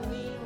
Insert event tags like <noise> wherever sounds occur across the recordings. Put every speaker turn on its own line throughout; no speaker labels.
Su camino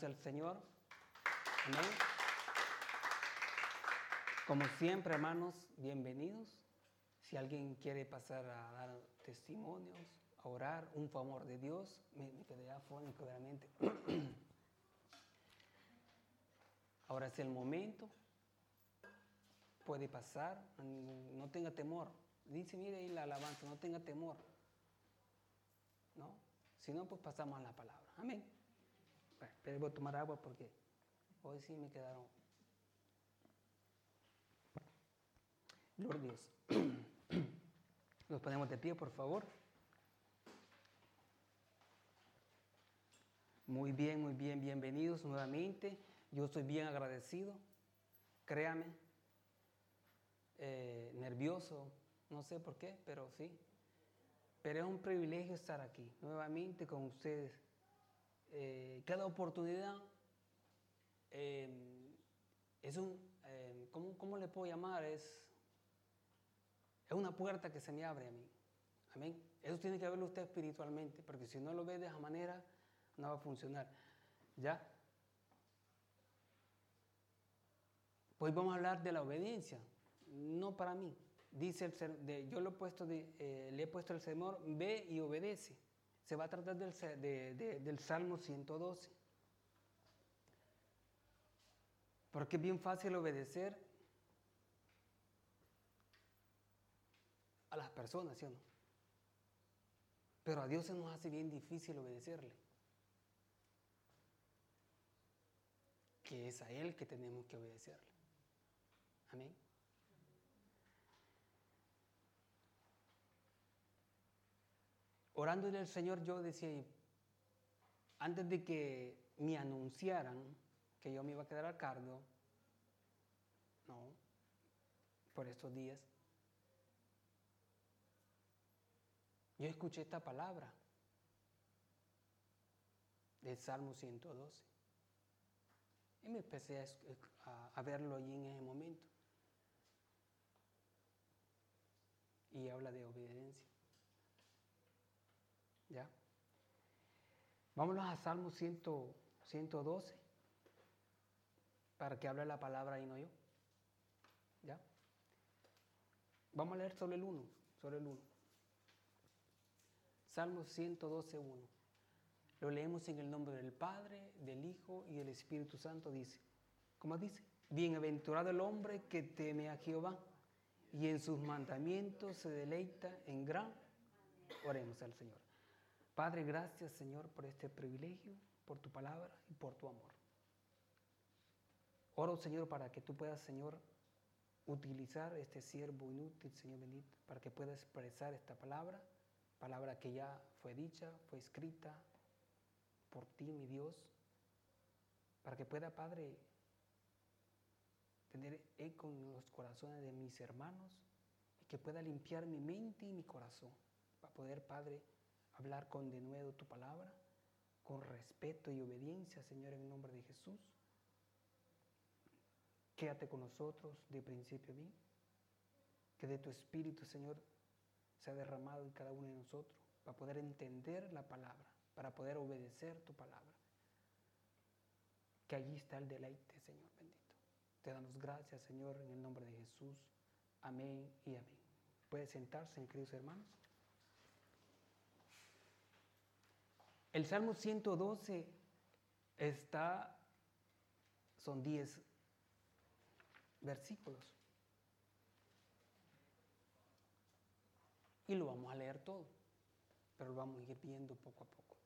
al Señor.
Amén. Como siempre, hermanos, bienvenidos. Si alguien quiere pasar a dar testimonios, a orar, un favor de Dios, me, me quedé afónico realmente. <clears throat> Ahora es el momento. Puede pasar, no tenga temor. Dice, mire ahí la alabanza, no tenga temor. ¿No? Si no, pues pasamos a la palabra. Amén. Pero voy a tomar agua porque hoy sí me quedaron. Gloria a Dios. Ponemos de pie, por favor. Muy bien, muy bien, bienvenidos nuevamente. Yo estoy bien agradecido, créame, eh, nervioso, no sé por qué, pero sí. Pero es un privilegio estar aquí nuevamente con ustedes. Eh, cada oportunidad eh, es un, eh, ¿cómo, ¿cómo le puedo llamar? Es, es una puerta que se me abre a mí. Amén. Eso tiene que verlo usted espiritualmente, porque si no lo ve de esa manera, no va a funcionar. ¿Ya? Pues vamos a hablar de la obediencia, no para mí. Dice el, de- yo lo he puesto de, eh, le he puesto el sermón, ve y obedece. Se va a tratar del, de- del Salmo 112. Porque es bien fácil obedecer a las personas, ¿sí o no? Pero a Dios se nos hace bien difícil obedecerle. Que es a Él que tenemos que obedecerle. Amén. Orándole al Señor, yo decía, antes de que me anunciaran que yo me iba a quedar a cargo, no, por estos días, yo escuché esta palabra. del Salmo 112. Y me empecé a, verlo allí en ese momento. Y habla de obediencia. ¿Ya? Vámonos a Salmo 112 para que hable la palabra y no yo. ¿Ya? Vamos a leer solo el 1, solo el 1. Salmo 112, 1. Lo leemos en el nombre del Padre, del Hijo y del Espíritu Santo. Dice, ¿cómo dice? Bienaventurado el hombre que teme a Jehová y en sus mandamientos se deleita en gran. Oremos al Señor. Padre, gracias Señor por este privilegio, por tu palabra y por tu amor. Oro Señor para que tú puedas Señor utilizar este siervo inútil, Señor bendito, para que pueda expresar esta palabra, palabra que ya fue dicha, fue escrita, por ti, mi Dios, para que pueda, Padre, tener eco en los corazones de mis hermanos y que pueda limpiar mi mente y mi corazón, para poder, Padre, hablar con de nuevo tu palabra, con respeto y obediencia, Señor, en nombre de Jesús. Quédate con nosotros de principio a fin. Que de tu Espíritu, Señor, sea derramado en cada uno de nosotros para poder entender la palabra para poder obedecer tu palabra. Que allí está el deleite, Señor bendito. Te damos gracias, Señor, en el nombre de Jesús. Amén y amén. Puede sentarse, queridos hermanos. El Salmo 112 está, son 10 versículos. Y lo vamos a leer todo, pero lo vamos a ir viendo poco a poco.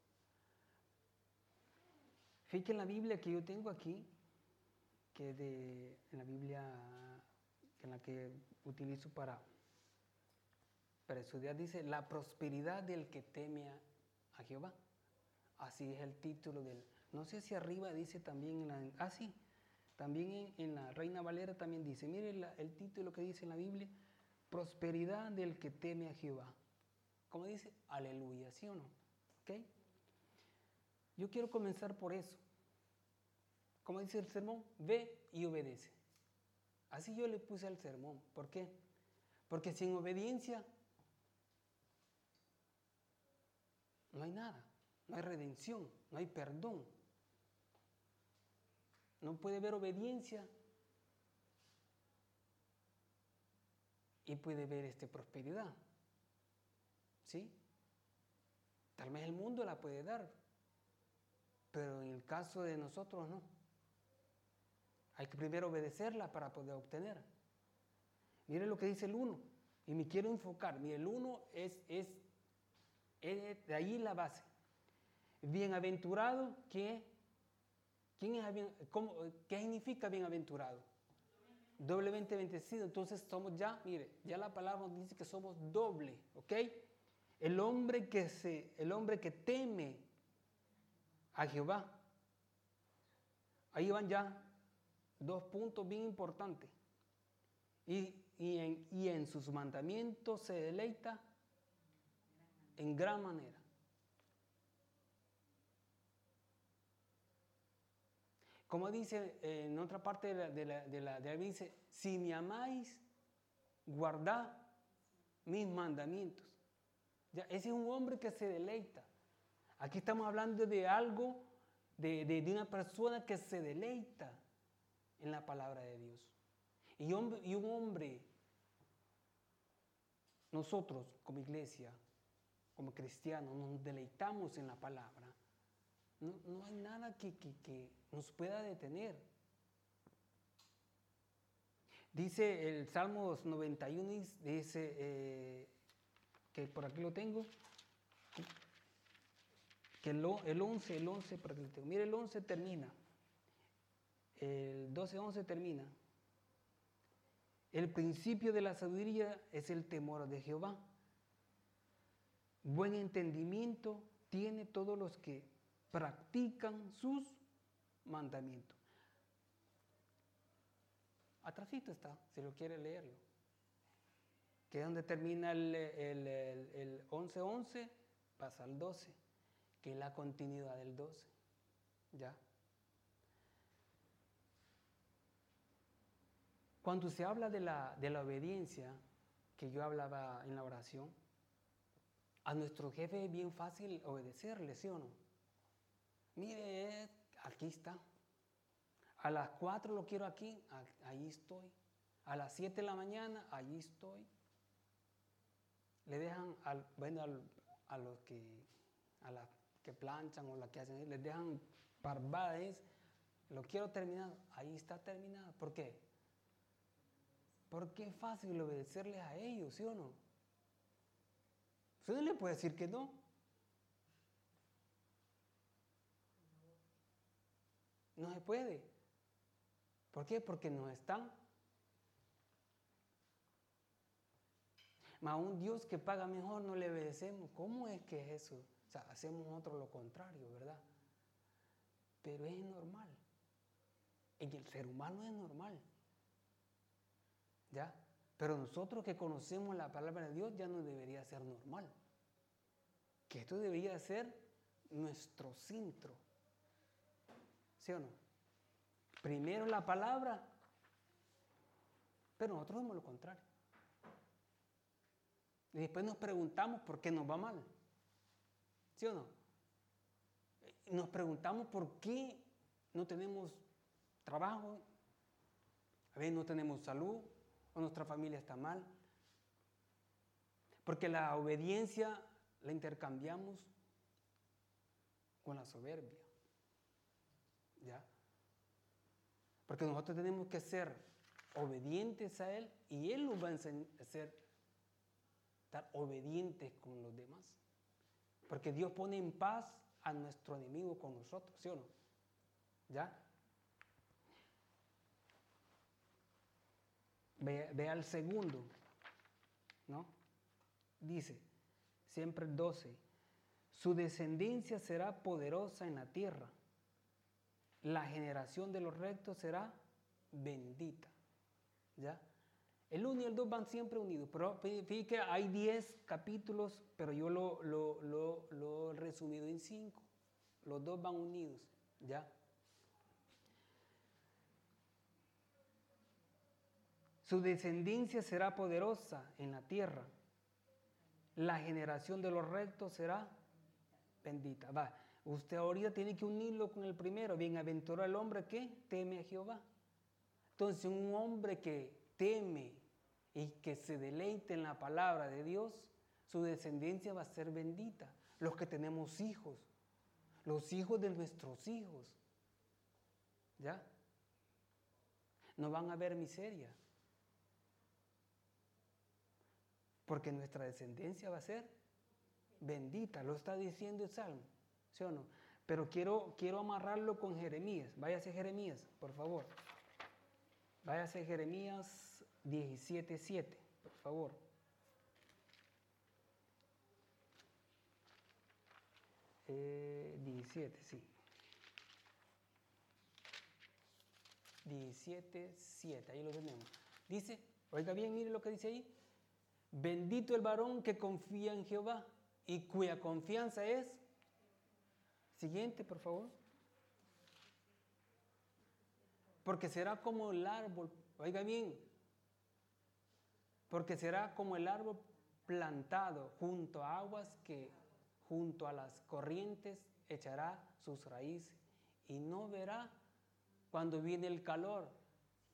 Fíjate en la Biblia que yo tengo aquí, que de, en la Biblia en la que utilizo para, para estudiar, dice, la prosperidad del que teme a, Jehová. Así es el título del... No sé si arriba dice también en la... Ah, sí, también en, la Reina Valera también dice, mire el título que dice en la Biblia, prosperidad del que teme a Jehová. ¿Cómo dice? Aleluya, ¿sí o no? ¿Ok? Yo quiero comenzar por eso. Como dice el sermón, ve y obedece. Así yo le puse al sermón. ¿Por qué? Porque sin obediencia no hay nada, no hay redención, no hay perdón. No puede haber obediencia y puede haber este, prosperidad. ¿Sí? Tal vez el mundo la puede dar, pero en el caso de nosotros no. Hay que primero obedecerla para poder obtener. Mire lo que dice el 1. Y me quiero enfocar. Mire, el 1 es, es, de ahí la base. Bienaventurado, ¿qué? ¿Quién es, cómo, ¿Qué significa bienaventurado? Doblemente bendecido. Entonces somos ya, mire, ya la palabra nos dice que somos doble, ¿ok? El hombre que, se, el hombre que teme a Jehová. Ahí van ya dos puntos bien importantes. Y, en, y en sus mandamientos se deleita en gran manera. Como dice en otra parte de la, de dice, si me amáis, guardad mis mandamientos. Ya, ese es un hombre que se deleita. Aquí estamos hablando de algo, de, una persona que se deleita en la palabra de Dios. Y, y un hombre, nosotros como iglesia, como cristianos, nos deleitamos en la palabra. No, hay nada que, nos pueda detener. Dice el Salmos 91, dice, eh, que por aquí lo tengo, el, 11, el 11, para que Mire, el 11 termina. El 12-11 termina. El principio de la sabiduría es el temor de Jehová. Buen entendimiento tiene todos los que practican sus mandamientos. Atrásito está, si lo quiere leerlo. Que es donde termina el 11-11, pasa al 12 que es la continuidad del 12. ¿Ya? Cuando se habla de la, de la obediencia, que yo hablaba en la oración, a nuestro jefe es bien fácil obedecerle, ¿sí o no? Mire, aquí está. A las 4 lo quiero aquí, ahí estoy. A las 7 de la mañana, ahí estoy. Le dejan, al, bueno, a los que, a las que planchan o las que hacen, les dejan parvadas, lo quiero terminar, ahí está terminado. ¿Por qué? Porque es fácil obedecerles a ellos, ¿sí o no? Usted no le puede decir que no. No se puede. ¿Por qué? Porque no están. a un Dios que paga mejor no le obedecemos. ¿Cómo es que es eso? O sea, hacemos nosotros lo contrario, ¿verdad? Pero es normal. En el ser humano es normal. ¿Ya? Pero nosotros que conocemos la palabra de Dios ya no debería ser normal. Que esto debería ser nuestro centro. ¿Sí o no? Primero la palabra, pero nosotros hacemos lo contrario. Y después nos preguntamos por qué nos va mal. ¿Sí o no? Nos preguntamos por qué no tenemos trabajo, a veces no tenemos salud, o nuestra familia está mal. Porque la obediencia la intercambiamos con la soberbia. ¿Ya? Porque nosotros tenemos que ser obedientes a Él y Él nos va a ser estar obedientes con los demás. Porque Dios pone en paz a nuestro enemigo con nosotros, ¿sí o no? ¿Ya? Ve, al segundo, ¿no? Dice, siempre el 12, su descendencia será poderosa en la tierra, la generación de los rectos será bendita, ¿ya? El 1 y el 2 van siempre unidos, pero fíjate que hay 10 capítulos, pero yo lo, lo, lo, lo he resumido en 5. Los dos van unidos, ¿ya? Su descendencia será poderosa en la tierra. La generación de los rectos será bendita. Va, usted ahorita tiene que unirlo con el primero. Bienaventurado el hombre que teme a Jehová. Entonces, un hombre que teme y que se deleite en la palabra de Dios, su descendencia va a ser bendita. Los que tenemos hijos, los hijos de nuestros hijos, ¿ya? No van a ver miseria. Porque nuestra descendencia va a ser bendita, lo está diciendo el Salmo, ¿sí o no? Pero quiero, quiero amarrarlo con Jeremías. Váyase Jeremías, por favor. Váyase Jeremías 17.7, por favor. Eh, 17, sí. 17.7, ahí lo tenemos. Dice, oiga bien, mire lo que dice ahí. Bendito el varón que confía en Jehová y cuya confianza es. Siguiente, por favor. Porque será como el árbol, oiga bien, porque será como el árbol plantado junto a aguas que junto a las corrientes echará sus raíces y no verá cuando viene el calor,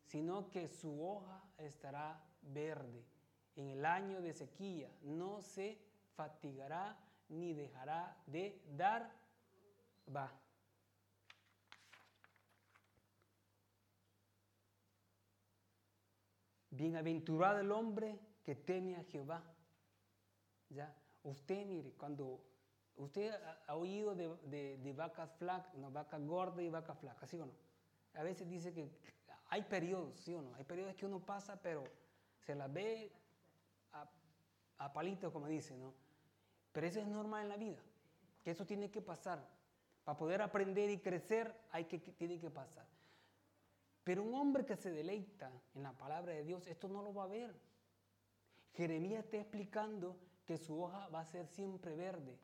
sino que su hoja estará verde en el año de sequía, no se fatigará ni dejará de dar va. Bienaventurado el hombre que teme a Jehová. Ya, usted mire, cuando usted ha, oído de, vacas flacas, no, vacas gordas y vacas flacas, ¿sí o no? A veces dice que hay periodos, ¿sí o no? Hay periodos que uno pasa, pero se las ve a palito, como dice, ¿no? Pero eso es normal en la vida, que eso tiene que pasar. Para poder aprender y crecer, hay que, tiene que pasar. Pero un hombre que se deleita en la palabra de Dios, esto no lo va a ver. Jeremías está explicando que su hoja va a ser siempre verde,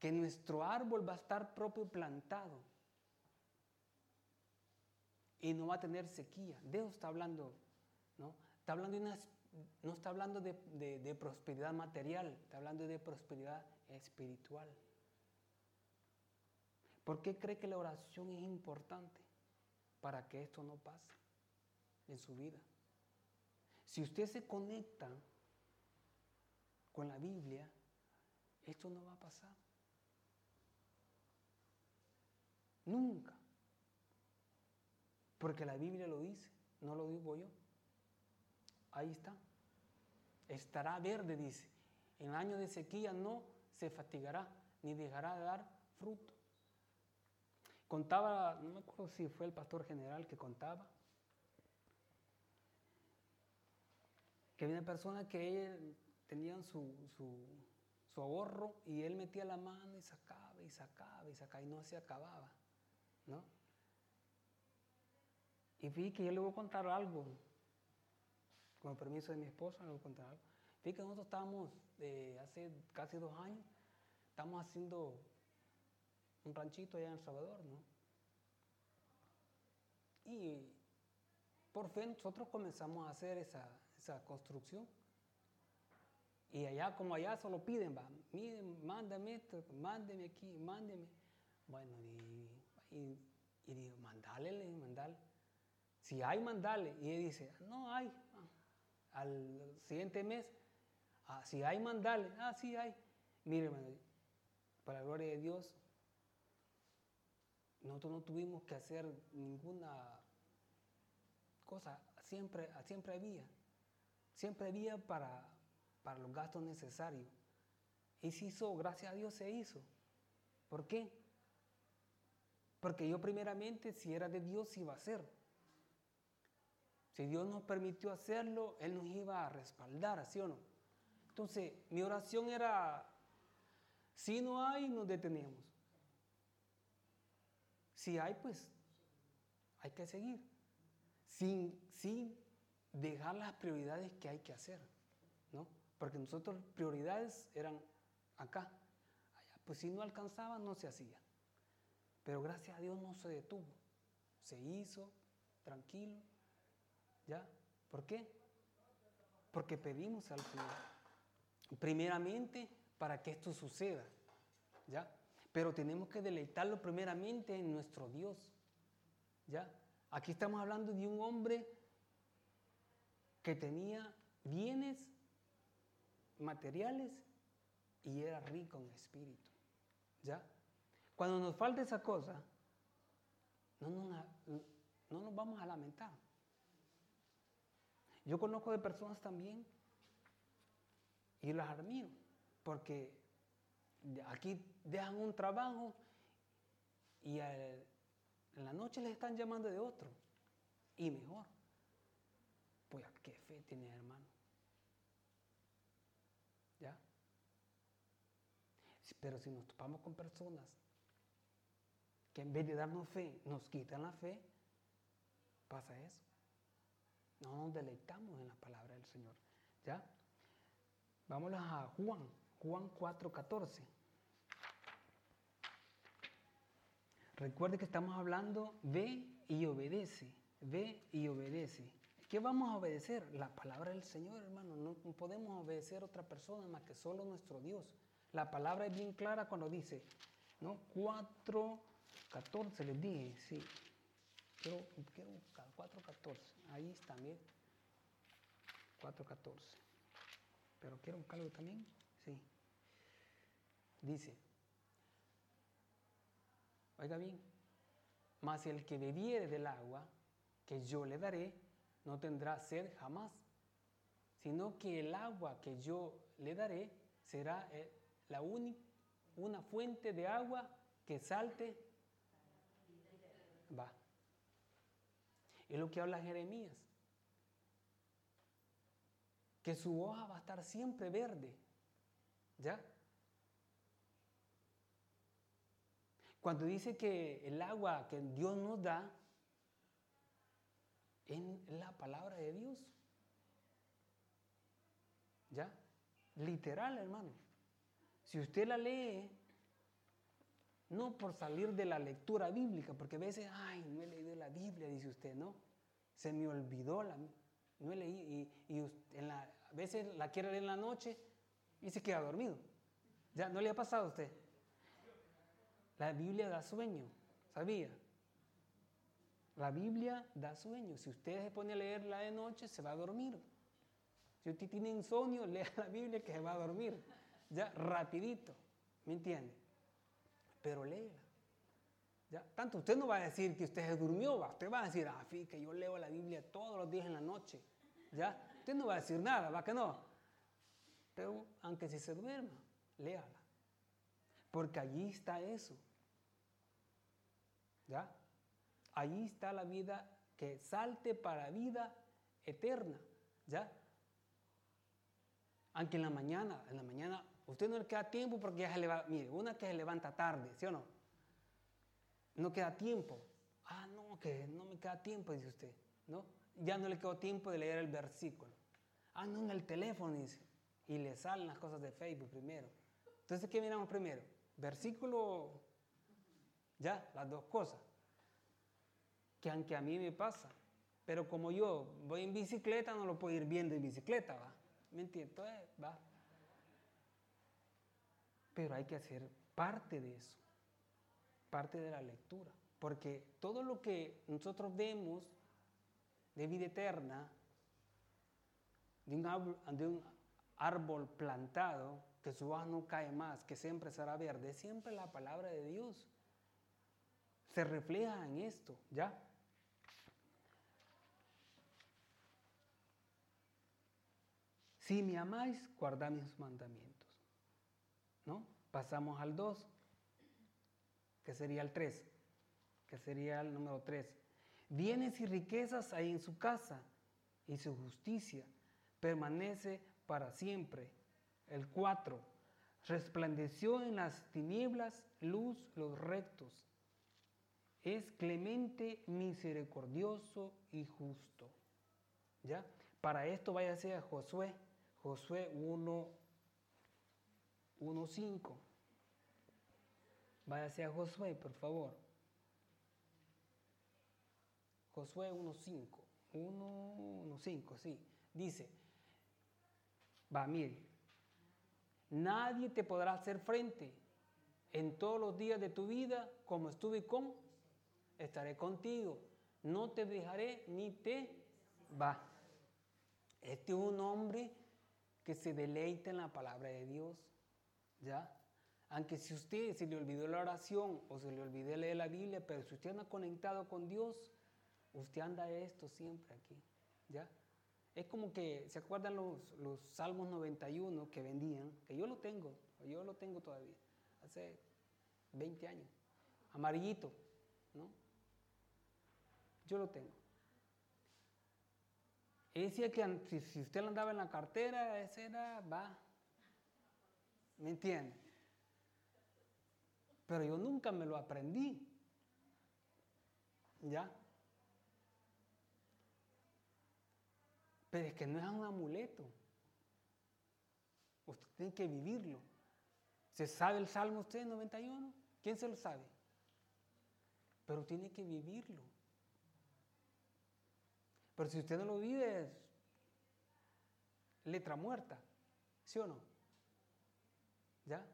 que nuestro árbol va a estar propio plantado. y no va a tener sequía. De eso está hablando, ¿no? Está hablando de una, no está hablando de, de prosperidad material, está hablando de prosperidad espiritual. ¿Por qué cree que la oración es importante? Para que esto no pase en su vida. Si usted se conecta con la Biblia, esto no va a pasar. Nunca. Porque la Biblia lo dice, no lo digo yo. Ahí está. Estará verde, dice. En año de sequía no se fatigará, ni dejará de dar fruto. Contaba, no me acuerdo si fue el pastor general que contaba, que había una persona que él tenía su, su ahorro y él metía la mano y sacaba y sacaba y sacaba y no se acababa, ¿no? Y vi que yo le voy a contar algo, con el permiso de mi esposa, le voy a contar algo. Vi que nosotros estábamos, eh, hace casi dos años, estamos haciendo un ranchito allá en El Salvador, ¿no? Y por fin nosotros comenzamos a hacer esa, esa construcción. Y allá, como allá, solo piden, va, miren, mándame esto, mándeme aquí, mándeme. Bueno, y, y, y digo, mandale, mandale. Si hay, mandale. Y él dice, no hay. Al siguiente mes, ah, si hay, mandale. Ah, sí hay. Mire, para la gloria de Dios, nosotros no tuvimos que hacer ninguna cosa, siempre, siempre había. Siempre había para, para los gastos necesarios. Y se hizo, gracias a Dios se hizo. ¿Por qué? Porque yo primeramente, si era de Dios, iba a hacer. Si Dios nos permitió hacerlo, Él nos iba a respaldar, ¿sí o no? Entonces, mi oración era, si no hay, nos detenemos. Si hay, pues hay que seguir. Sin, sin dejar las prioridades que hay que hacer, ¿no? Porque nosotros prioridades eran acá. Pues si no alcanzaba, no se hacía. Pero gracias a Dios no se detuvo. Se hizo tranquilo. ¿Ya? ¿Por qué? Porque pedimos al Señor. Primeramente para que esto suceda. ¿Ya? Pero tenemos que deleitarlo primeramente en nuestro Dios. ¿Ya? Aquí estamos hablando de un hombre que tenía bienes materiales y era rico en espíritu. ¿Ya? Cuando nos falta esa cosa, no nos, no nos vamos a lamentar. Yo conozco de personas también y las admiro, porque aquí dejan un trabajo y en la noche les están llamando de otro, y mejor. Pues qué fe tiene hermano. ¿Ya? Pero si nos topamos con personas que en vez de darnos fe, nos quitan la fe, pasa eso. No nos deleitamos en la palabra del Señor. ¿Ya? Vámonos a Juan, Juan 4:14. Recuerde que estamos hablando, ve y obedece, ve y obedece. ¿Qué vamos a obedecer? La palabra del Señor, hermano. No podemos obedecer a otra persona más que solo nuestro Dios. La palabra es bien clara cuando dice, ¿no? 4, 14 les dije, sí. Quiero, quiero buscar 4, 14. Ahí bien. 4, 14. Pero quiero buscarlo también. Sí. Dice, oiga bien, mas el que bebiere del agua que yo le daré, no tendrá sed jamás, sino que el agua que yo le daré será eh, la única, una fuente de agua que salte. Va. Es lo que habla Jeremías. Que su hoja va a estar siempre verde. ¿Ya? Cuando dice que el agua que Dios nos da en la palabra de Dios. ¿Ya? Literal, hermano. Si usted la lee, No por salir de la lectura bíblica, porque a veces, ay, no he leído la Biblia, dice usted, ¿no? Se me olvidó, la, no he leído, y, y en la, a veces la quiere leer en la noche y se queda dormido. ¿Ya no le ha pasado a usted? La Biblia da sueño, ¿sabía? La Biblia da sueño. Si usted se pone a leerla de noche, se va a dormir. Si usted tiene insomnio, <laughs> lea la Biblia que se va a dormir. Ya, rapidito. ¿Me entiende? Pero léela. ¿Ya? Tanto usted no va a decir que usted se durmió, ¿va? usted va a decir, ah, que yo leo la Biblia todos los días en la noche. ¿Ya? Usted no va a decir nada, ¿va que no? Aunque si se duerma, léala. Porque allí está eso. ¿Ya? Allí está la vida que salte para vida eterna. ¿Ya? Aunque en la mañana, en la mañana, usted no le queda tiempo porque ya se levanta, mire, una que se levanta tarde, ¿sí o no? No queda tiempo. Ah, no, que no me queda tiempo, dice usted, ¿no? Ya no le quedó tiempo de leer el versículo. Ah, no, en el teléfono, dice. Y le salen las cosas de Facebook primero. Entonces, ¿qué miramos primero? Versículo, ya, las dos cosas. Que aunque a mí me pasa, pero como yo voy en bicicleta, no lo puedo ir viendo en bicicleta, ¿va? ¿Me entiendes? Entonces, va. Pero hay que hacer parte de eso, parte de la lectura. Porque todo lo que nosotros vemos de vida eterna, de un árbol, de un árbol plantado, que su hoja no cae más, que siempre será verde, siempre la palabra de Dios se refleja en esto, ¿ya? Si me amáis, guardad mis mandamientos. ¿No? Pasamos al 2, que sería el 3, que sería el número 3. Bienes y riquezas hay en su casa, y su justicia permanece para siempre. El 4. Resplandeció en las tinieblas luz los rectos. Es clemente, misericordioso y justo. ¿Ya? Para esto váyase a Josué Josué 1, 1, 5. Váyase a Josué, por favor. Josué 1, 5. 1, 5, sí. Dice, va, mire, nadie te podrá hacer frente en todos los días de tu vida como estuve con, estaré contigo. No te dejaré ni te va. Este es un hombre que se deleite en la palabra de Dios, ¿ya? Aunque si usted se le olvidó la oración o se le olvidó leer la Biblia, pero si usted anda conectado con Dios, usted anda esto siempre aquí, ¿ya? Es como que, ¿se acuerdan los, los Salmos 91 que vendían? Que yo lo tengo, yo lo tengo todavía, hace 20 años, amarillito, ¿no? Yo lo tengo. Y decía que si, usted lo andaba en la cartera, ese era, va. ¿Me entiende? Pero yo nunca me lo aprendí. ¿Ya? Pero es que no es un amuleto. Usted tiene que vivirlo. ¿Se sabe el Salmo usted 91? ¿Quién se lo sabe? Pero tiene que vivirlo. Pero si usted no lo vive, es letra muerta, ¿sí o no? ¿Ya?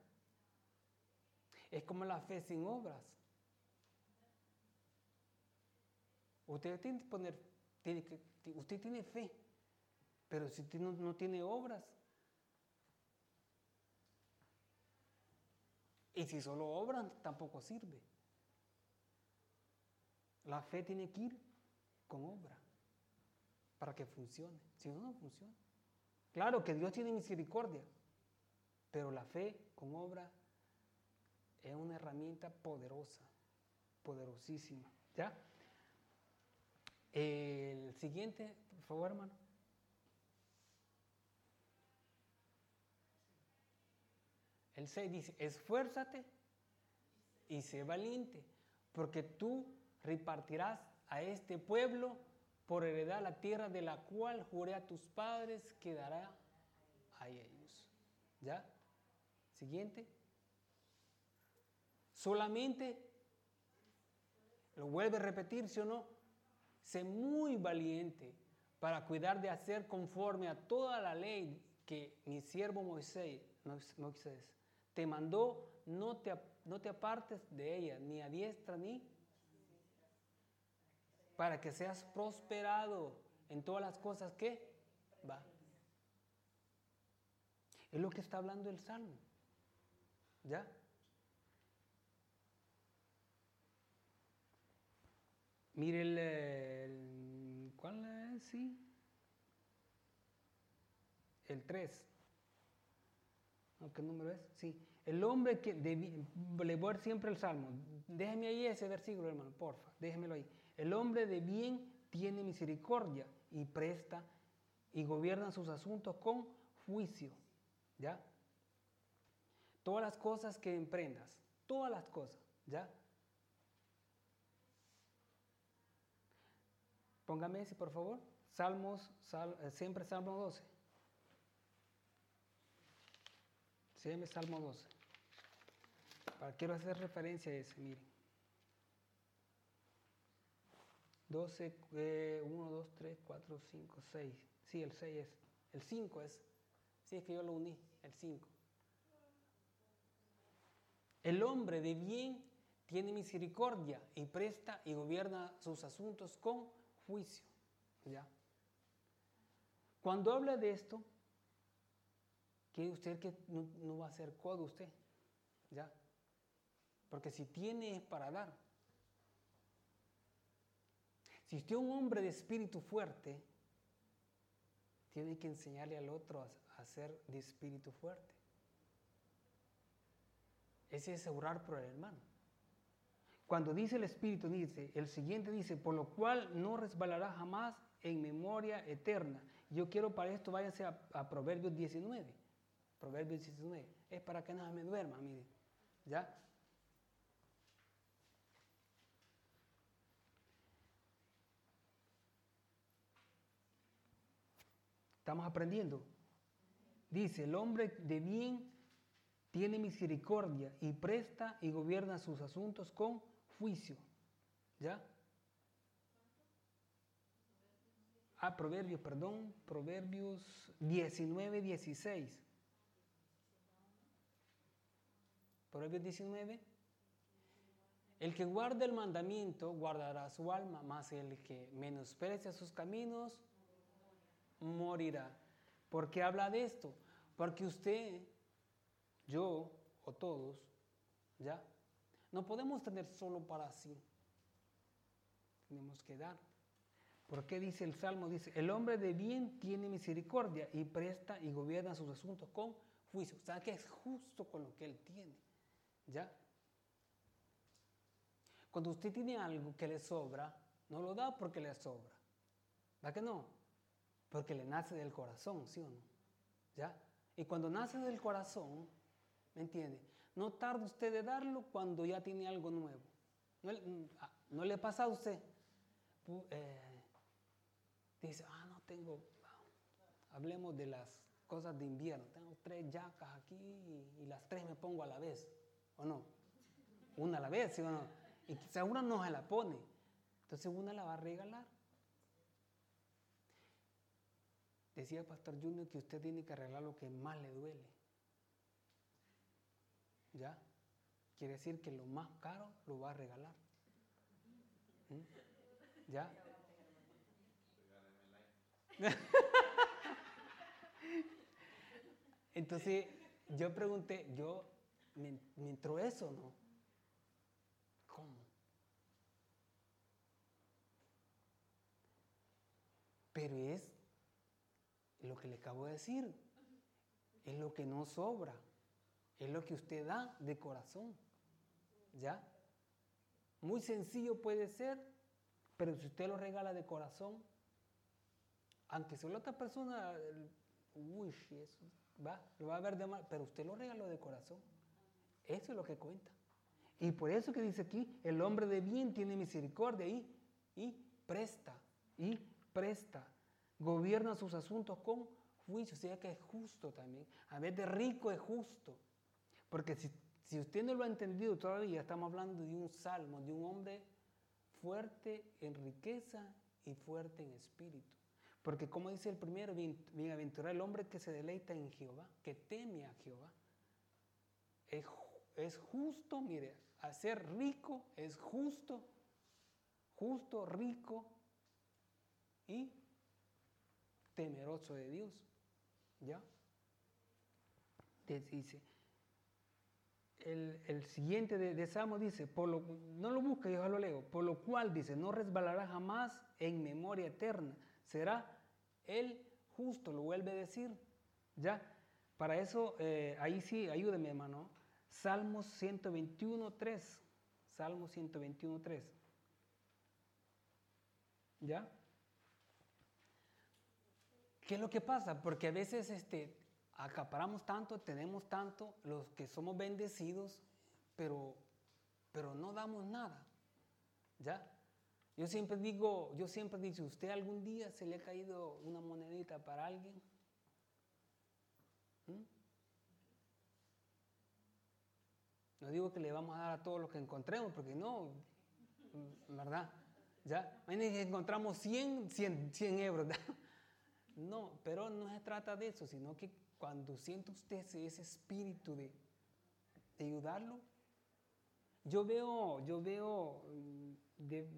Es como la fe sin obras. Usted tiene que poner, tiene usted tiene fe, pero si no, no tiene obras, y si solo obran, tampoco sirve. La fe tiene que ir con obra para que funcione. Si no, no funciona. Claro que Dios tiene misericordia, pero la fe con obra es una herramienta poderosa, poderosísima. ¿Ya? El siguiente, por favor, hermano. El 6 dice, esfuérzate y sé valiente, porque tú repartirás a este pueblo por heredar la tierra de la cual juré a tus padres que dará a ellos. ¿Ya? Siguiente. Solamente, lo vuelve a repetir, ¿sí o no? Sé muy valiente para cuidar de hacer conforme a toda la ley que mi siervo Moisés, Moisés te mandó, no te, no te apartes de ella, ni a diestra ni para que seas prosperado en todas las cosas que va. Es lo que está hablando el Salmo. ¿Ya? Mire el, ¿cuál es? Sí. El 3. ¿Qué número es? Sí. El hombre que, le voy a dar siempre el Salmo. Déjeme ahí ese versículo, hermano, porfa. Déjemelo ahí. El hombre de bien tiene misericordia y presta y gobierna sus asuntos con juicio. ¿Ya? Todas las cosas que emprendas, todas las cosas, ¿ya? Póngame ese, por favor. Salmos, eh, siempre Salmo 12. Siempre Salmo 12. Para, quiero hacer referencia a ese, miren. 12, 1, 2, 3, 4, 5, 6. Sí, el 6 es. El 5 es. Sí, es que yo lo uní, el 5. El hombre de bien tiene misericordia y presta y gobierna sus asuntos con juicio. ¿Ya? Cuando habla de esto, quiere usted que no, va a ser codo usted. ¿Ya? Porque si tiene es para dar. Si usted es un hombre de espíritu fuerte, tiene que enseñarle al otro a, ser de espíritu fuerte. Ese es orar por el hermano. Cuando dice el Espíritu, dice, el siguiente dice, por lo cual no resbalará jamás en memoria eterna. Yo quiero para esto, váyanse a, a Proverbios 19. Proverbios 19. Es para que no me duerma, mire. ¿Ya? Estamos aprendiendo. Dice, el hombre de bien tiene misericordia y presta y gobierna sus asuntos con juicio. ¿Ya? Ah, Proverbios, perdón, Proverbios 19, 16. Proverbios 19. El que guarda el mandamiento guardará su alma, más el que menosprecia sus caminos morirá. ¿Por qué habla de esto? Porque usted, yo o todos, ¿ya? No podemos tener solo para sí. Tenemos que dar. ¿Por qué dice el Salmo? Dice, el hombre de bien tiene misericordia y presta y gobierna sus asuntos con juicio. O sea, que es justo con lo que él tiene. ¿Ya? Cuando usted tiene algo que le sobra, no lo da porque le sobra. ¿Va que no? Porque le nace del corazón, ¿sí o no? ¿Ya? Y cuando nace del corazón, ¿me entiende? No tarda usted de darlo cuando ya tiene algo nuevo. ¿No, ah, le pasa a usted? Eh, dice, ah, no tengo, hablemos de las cosas de invierno. Tengo tres yacas aquí y, las tres me pongo a la vez, ¿o no? Una a la vez, ¿sí o no? Y quizá una no se la pone. Entonces una la va a regalar. Decía el Pastor Junior que usted tiene que arreglar lo que más le duele. ¿Ya? Quiere decir que lo más caro lo va a regalar. ¿Mm? ¿Ya? <laughs> Entonces yo pregunté, yo, ¿me, ¿me entró eso no? ¿Cómo? Pero es lo que le acabo de decir. Es lo que no sobra. Es lo que usted da de corazón. ¿Ya? Muy sencillo puede ser, pero si usted lo regala de corazón, aunque sea la otra persona, uy, eso va, lo va a ver de mal, pero usted lo regaló de corazón. Eso es lo que cuenta. Y por eso que dice aquí, el hombre de bien tiene misericordia y, y presta, y presta gobierna sus asuntos con juicio, o sea que es justo también. A vez de rico es justo. Porque si, Si usted no lo ha entendido todavía, estamos hablando de un salmo, de un hombre fuerte en riqueza y fuerte en espíritu. Porque como dice el primero, bienaventurado el hombre que se deleita en Jehová, que teme a Jehová. Es, es justo, mire, hacer rico es justo, justo, rico y temeroso de Dios. ¿Ya? Dice, el, siguiente de, Salmo dice, por lo, no lo busca, yo lo leo, por lo cual dice, no resbalará jamás en memoria eterna, será el justo, lo vuelve a decir, ¿ya? Para eso, eh, ahí sí, ayúdeme hermano, Salmos 121, 3, Salmos 121, 3, ¿ya? ¿Qué es lo que pasa? Porque a veces este, acaparamos tanto, tenemos tanto, los que somos bendecidos, pero, pero no damos nada. ¿Ya? Yo siempre digo, yo siempre digo, ¿usted algún día se le ha caído una monedita para alguien? ¿Mm? No digo que le vamos a dar a todos los que encontremos, porque no, ¿verdad? ¿Ya? que encontramos 100, 100, 100 euros. No, pero no se trata de eso, sino que cuando siente usted ese espíritu de, ayudarlo, yo veo, yo veo mm, de,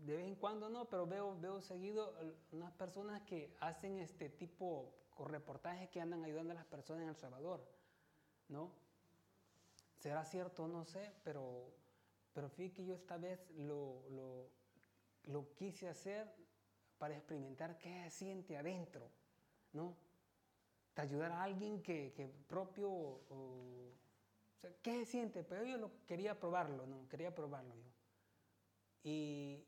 vez en cuando no, pero veo, veo seguido unas personas que hacen este tipo de reportajes que andan ayudando a las personas en El Salvador, ¿no? ¿Será cierto? No sé, pero, pero fíjate que yo esta vez lo, lo, lo quise hacer para experimentar qué se siente adentro, ¿no? De ayudar a alguien que, que propio, ¿qué se siente? Pero yo lo, quería probarlo, ¿no? Quería probarlo yo. Y,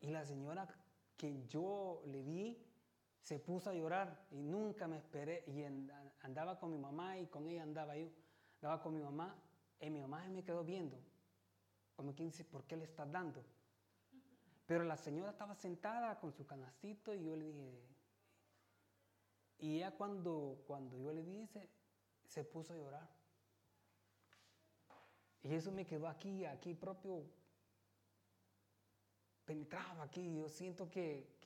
y la señora que yo le di se puso a llorar y nunca me esperé. Y andaba con mi mamá y con ella andaba yo. Andaba con mi mamá y mi mamá me quedó viendo. Como quien dice, ¿por qué le estás dando? Pero la señora estaba sentada con su canastito y yo le dije, y ella cuando, cuando yo le dije, se puso a llorar. Y eso me quedó aquí, aquí propio, penetraba aquí. Yo siento que,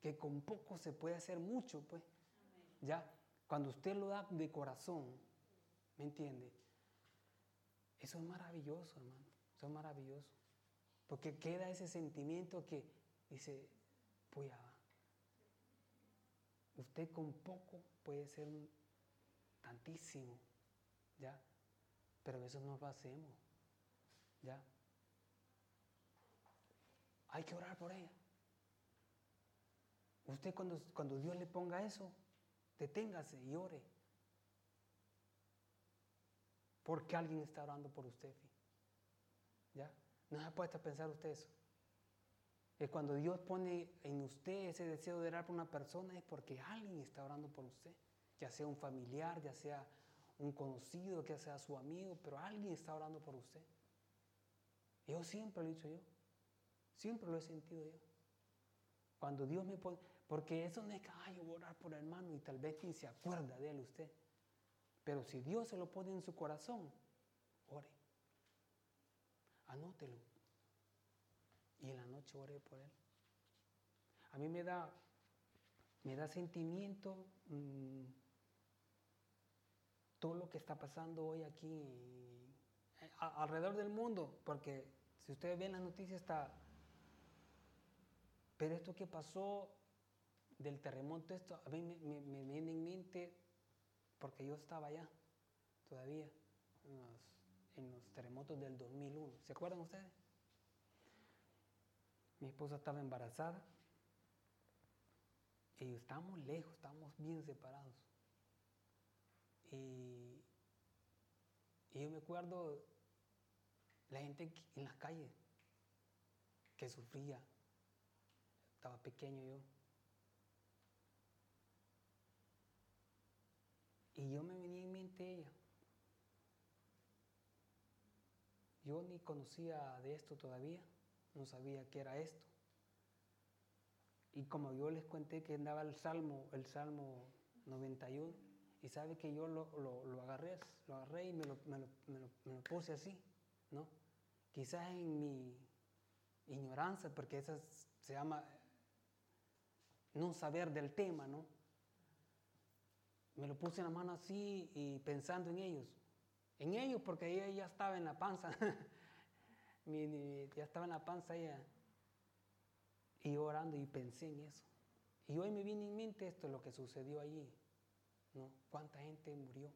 que, con poco se puede hacer mucho, pues. Ya, cuando usted lo da de corazón, ¿me entiende? Eso es maravilloso, hermano. Eso es maravilloso. Porque queda ese sentimiento que dice, pues usted con poco puede ser tantísimo, ¿ya? Pero eso no lo hacemos, ¿ya? Hay que orar por ella. Usted cuando, cuando Dios le ponga eso, deténgase y ore. Porque alguien está orando por usted. ¿Ya? ¿No se a pensar usted eso? Que cuando Dios pone en usted ese deseo de orar por una persona es porque alguien está orando por usted. Ya sea un familiar, ya sea un conocido, ya sea su amigo, pero alguien está orando por usted. Yo siempre lo he dicho yo. Siempre lo he sentido yo. Cuando Dios me pone, porque eso no es que, yo voy a orar por el hermano y tal vez ni se acuerda de él usted. Pero si Dios se lo pone en su corazón, ore. Anótelo. Y en la noche oré por él. A mí me da, me da sentimiento mm, todo lo que está pasando hoy aquí alrededor del mundo, porque si ustedes ven las noticias está... Pero esto que pasó del terremoto, esto a mí me, viene en mente porque yo estaba allá todavía en los terremotos del 2001. ¿Se acuerdan ustedes? Mi esposa estaba embarazada y estábamos lejos, estábamos bien separados. Y, yo me acuerdo la gente en las calles que sufría. Estaba pequeño yo. Y yo me venía en mente ella. Yo ni conocía de esto todavía, no sabía qué era esto. Y como yo les conté que andaba el Salmo, el Salmo 91, Y sabe que yo lo, lo, agarré, lo agarré y me lo, me, lo, me lo, puse así, ¿no? Quizás en mi ignorancia, porque esa se llama no saber del tema, ¿no? Me lo puse en la mano así y pensando en ellos. En ellos, porque ella ya estaba en la panza. <laughs> ya estaba en la panza ella. Y orando y pensé en eso. Y hoy me viene en mente esto, lo que sucedió allí. ¿no? ¿Cuánta gente murió?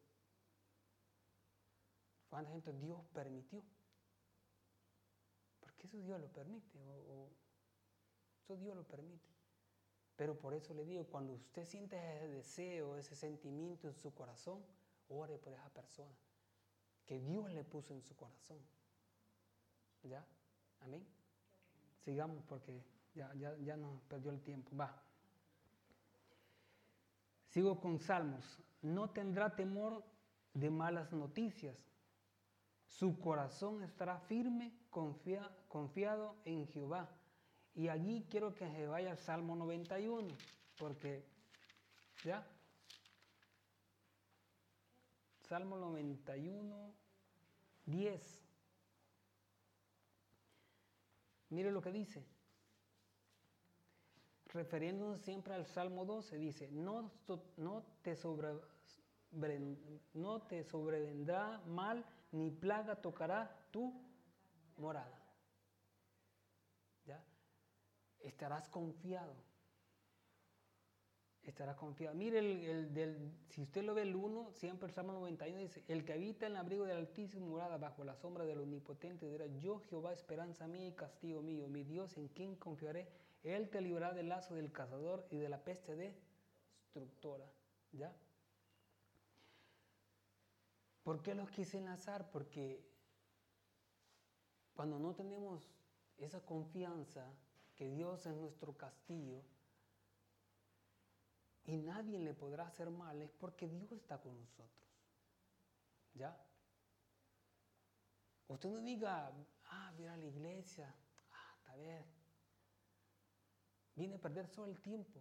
¿Cuánta gente Dios permitió? Porque eso Dios lo permite. eso Dios lo permite. Pero por eso le digo, cuando usted siente ese deseo, ese sentimiento en su corazón, ore por esa persona que Dios le puso en su corazón. ¿Ya? Amén. Sigamos porque ya, ya, ya nos perdió el tiempo. Va. Sigo con Salmos. No tendrá temor de malas noticias. Su corazón estará firme, confiado en Jehová. Y allí quiero que se vaya al Salmo 91, porque, ¿ya? Salmo 91, 10. Mire lo que dice refiriéndonos siempre al Salmo 12, dice, no, te no te sobrevendrá mal, ni plaga tocará tu morada. ¿Ya? Estarás confiado. Estarás confiado. Mire, el, del, si usted lo ve el 1, siempre el Salmo 91 dice, el que habita en el abrigo del Altísimo morada bajo la sombra del Omnipotente dirá, yo Jehová, esperanza mía y castigo mío, mi Dios, en quien confiaré él te librará del lazo del cazador y de la peste destructora. ¿Ya? ¿Por qué los quise enlazar? Porque cuando no tenemos esa confianza que Dios es nuestro castillo y nadie le podrá hacer mal, es porque Dios está con nosotros. ¿Ya? Usted no diga, ah, mira la iglesia, ah, está bien, Viene a perder solo el tiempo.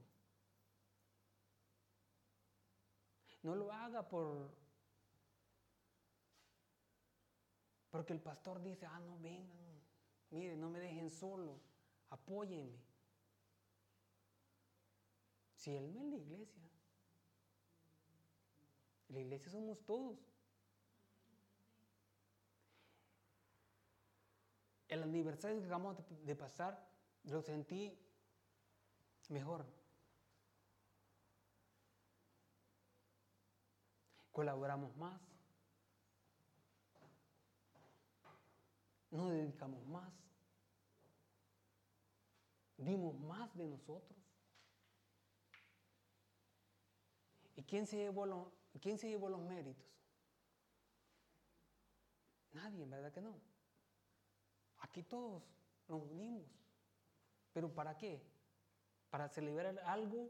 No lo haga por porque el pastor dice, ah, no vengan, mire, no me dejen solo, apóyenme. Si él no es la iglesia, la iglesia somos todos. El aniversario que acabamos de pasar, lo sentí mejor. Colaboramos más. Nos dedicamos más. Dimos más de nosotros. ¿Y quién se llevó los, quién se llevó los méritos? Nadie, ¿verdad que no? Aquí todos nos unimos. ¿Pero para qué? para celebrar algo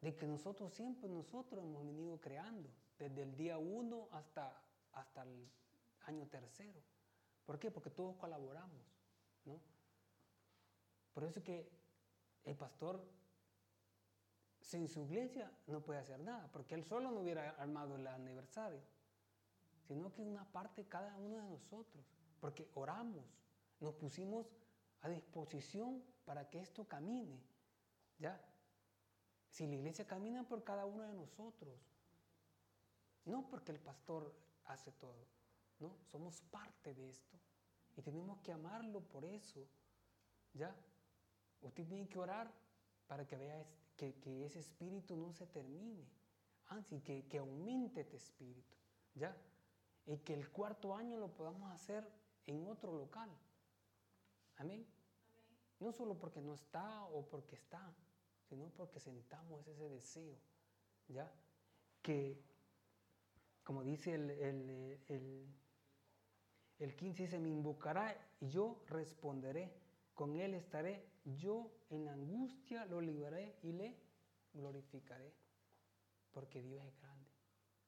de que nosotros siempre, nosotros hemos venido creando, desde el día uno hasta, hasta el año tercero. ¿Por qué? Porque todos colaboramos, ¿no? Por eso que el pastor sin su iglesia no puede hacer nada, porque él solo no hubiera armado el aniversario, sino que una parte cada uno de nosotros, porque oramos, nos pusimos a disposición para que esto camine. ¿Ya? Si la iglesia camina por cada uno de nosotros, no porque el pastor hace todo, ¿no? Somos parte de esto y tenemos que amarlo por eso. ¿Ya? Usted tiene que orar para que vea que, que ese espíritu no se termine, así que, que aumente este espíritu. ¿Ya? Y que el cuarto año lo podamos hacer en otro local. Amén. No solo porque no está o porque está, sino porque sentamos ese deseo, ¿ya? Que, como dice el, el, el, 15, dice, me invocará y yo responderé, con él estaré, yo en angustia lo libraré y le glorificaré, porque Dios es grande,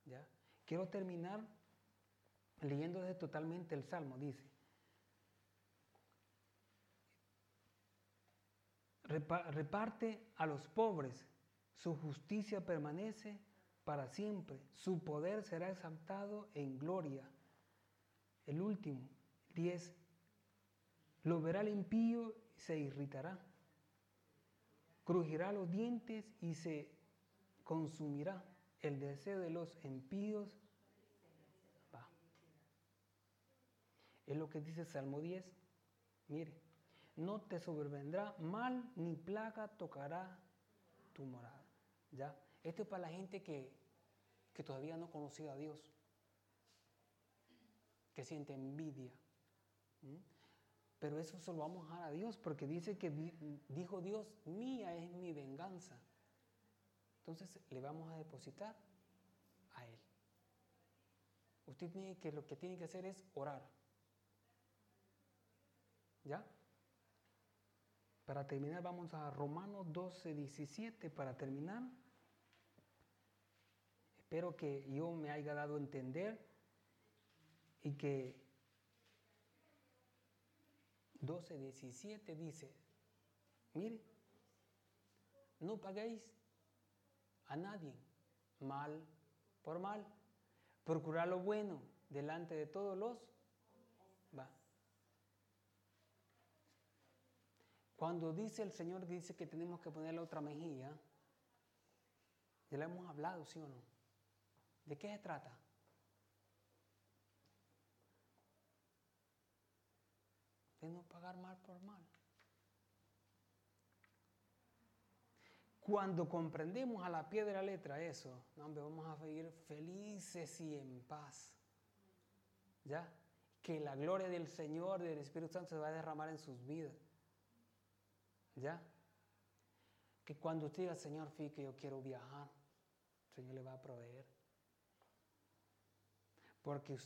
¿ya? Quiero terminar leyendo totalmente el Salmo, dice, reparte a los pobres Su justicia permanece para siempre. Su poder será exaltado en gloria. El último, 10. Lo verá el impío se irritará. Crujirá los dientes y se consumirá. El deseo de los impíos. Es lo que dice Salmo 10. Mire, no te sobrevendrá mal ni plaga tocará tu morada. ¿Ya? Esto es para la gente que, que todavía no conocía a Dios, que siente envidia. Pero eso se lo vamos a dejar a Dios porque dice que dijo Dios, mía es mi venganza. Entonces le vamos a depositar a Él. Usted tiene que lo que tiene que hacer es orar. ¿Ya? Para terminar, vamos a Romanos 12, 17 para terminar. Espero que yo me haya dado a entender y que 12, 17 dice, mire, no paguéis a nadie mal por mal. Procurar lo bueno delante de todos los va. Cuando dice el Señor, dice que tenemos que ponerle otra mejilla, ya le hemos hablado, ¿sí o no? ¿De qué se trata? De no pagar mal por mal. Cuando comprendemos a la pie de la letra eso, vamos a vivir felices y en paz. ¿Ya? Que la gloria del Señor, del Espíritu Santo se va a derramar en sus vidas. ¿Ya? Que cuando usted diga, Señor, fíjate que yo quiero viajar, el Señor le va a proveer. Porque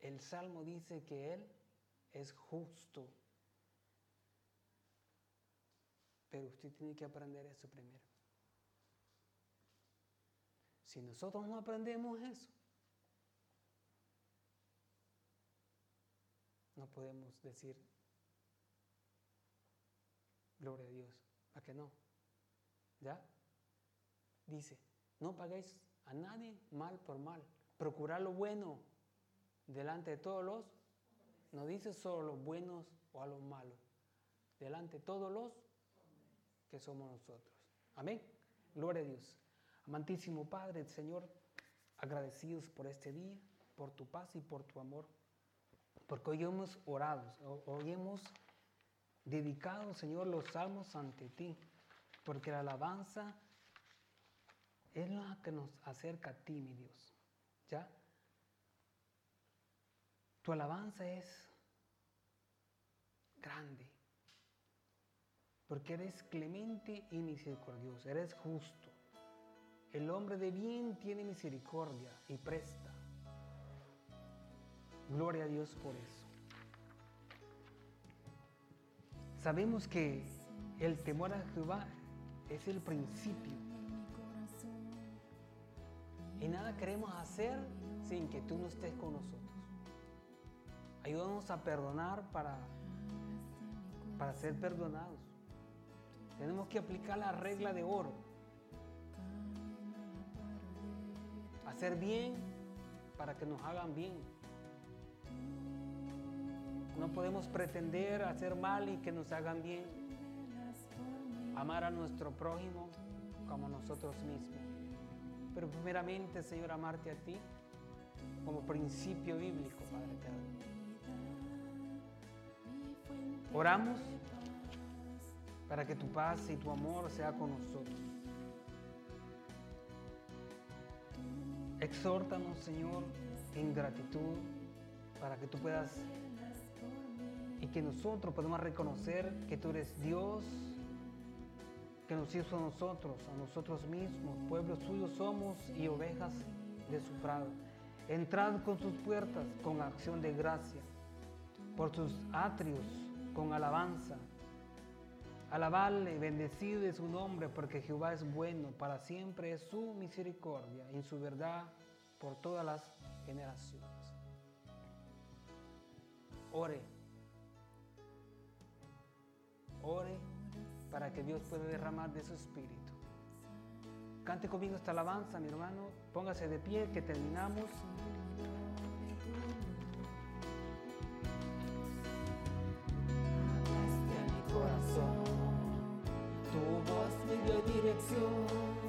el Salmo dice que Él es justo. Pero usted tiene que aprender eso primero. Si nosotros no aprendemos eso, no podemos decir, gloria a Dios, ¿a que no? ¿Ya? Dice, no paguéis a nadie mal por mal, procurad lo bueno delante de todos los no dice solo los buenos o a los malos. Delante todos los que somos nosotros. Amén. Gloria a Dios. Amantísimo Padre, Señor, agradecidos por este día, por tu paz y por tu amor. Porque hoy hemos orado, hoy hemos dedicado, Señor, los salmos ante ti. Porque la alabanza es la que nos acerca a ti, mi Dios. ¿Ya? Tu alabanza es grande, porque eres clemente y misericordioso, eres justo. El hombre de bien tiene misericordia y presta. Gloria a Dios por eso. Sabemos que el temor a Jehová es el principio. Y nada queremos hacer sin que tú no estés con nosotros. Ayúdanos a perdonar para, para ser perdonados. Tenemos que aplicar la regla de oro. Hacer bien para que nos hagan bien. No podemos pretender hacer mal y que nos hagan bien. Amar a nuestro prójimo como nosotros mismos. Pero primeramente, Señor, amarte a ti como principio bíblico, Padre eterno. Oramos para que tu paz y tu amor sea con nosotros. Exhórtanos, Señor, en gratitud para que tú puedas y que nosotros podamos reconocer que tú eres Dios, que nos hizo a nosotros, a nosotros mismos, pueblos suyos somos y ovejas de su prado. Entrad con sus puertas con acción de gracia, por sus atrios con alabanza. Alabarle, bendecido de su nombre, porque Jehová es bueno, para siempre es su misericordia y su verdad por todas las generaciones. Ore. Ore para que Dios pueda derramar de su espíritu. Cante conmigo esta alabanza, mi hermano. Póngase de pie, que terminamos. corazón, tu voz me dio dirección.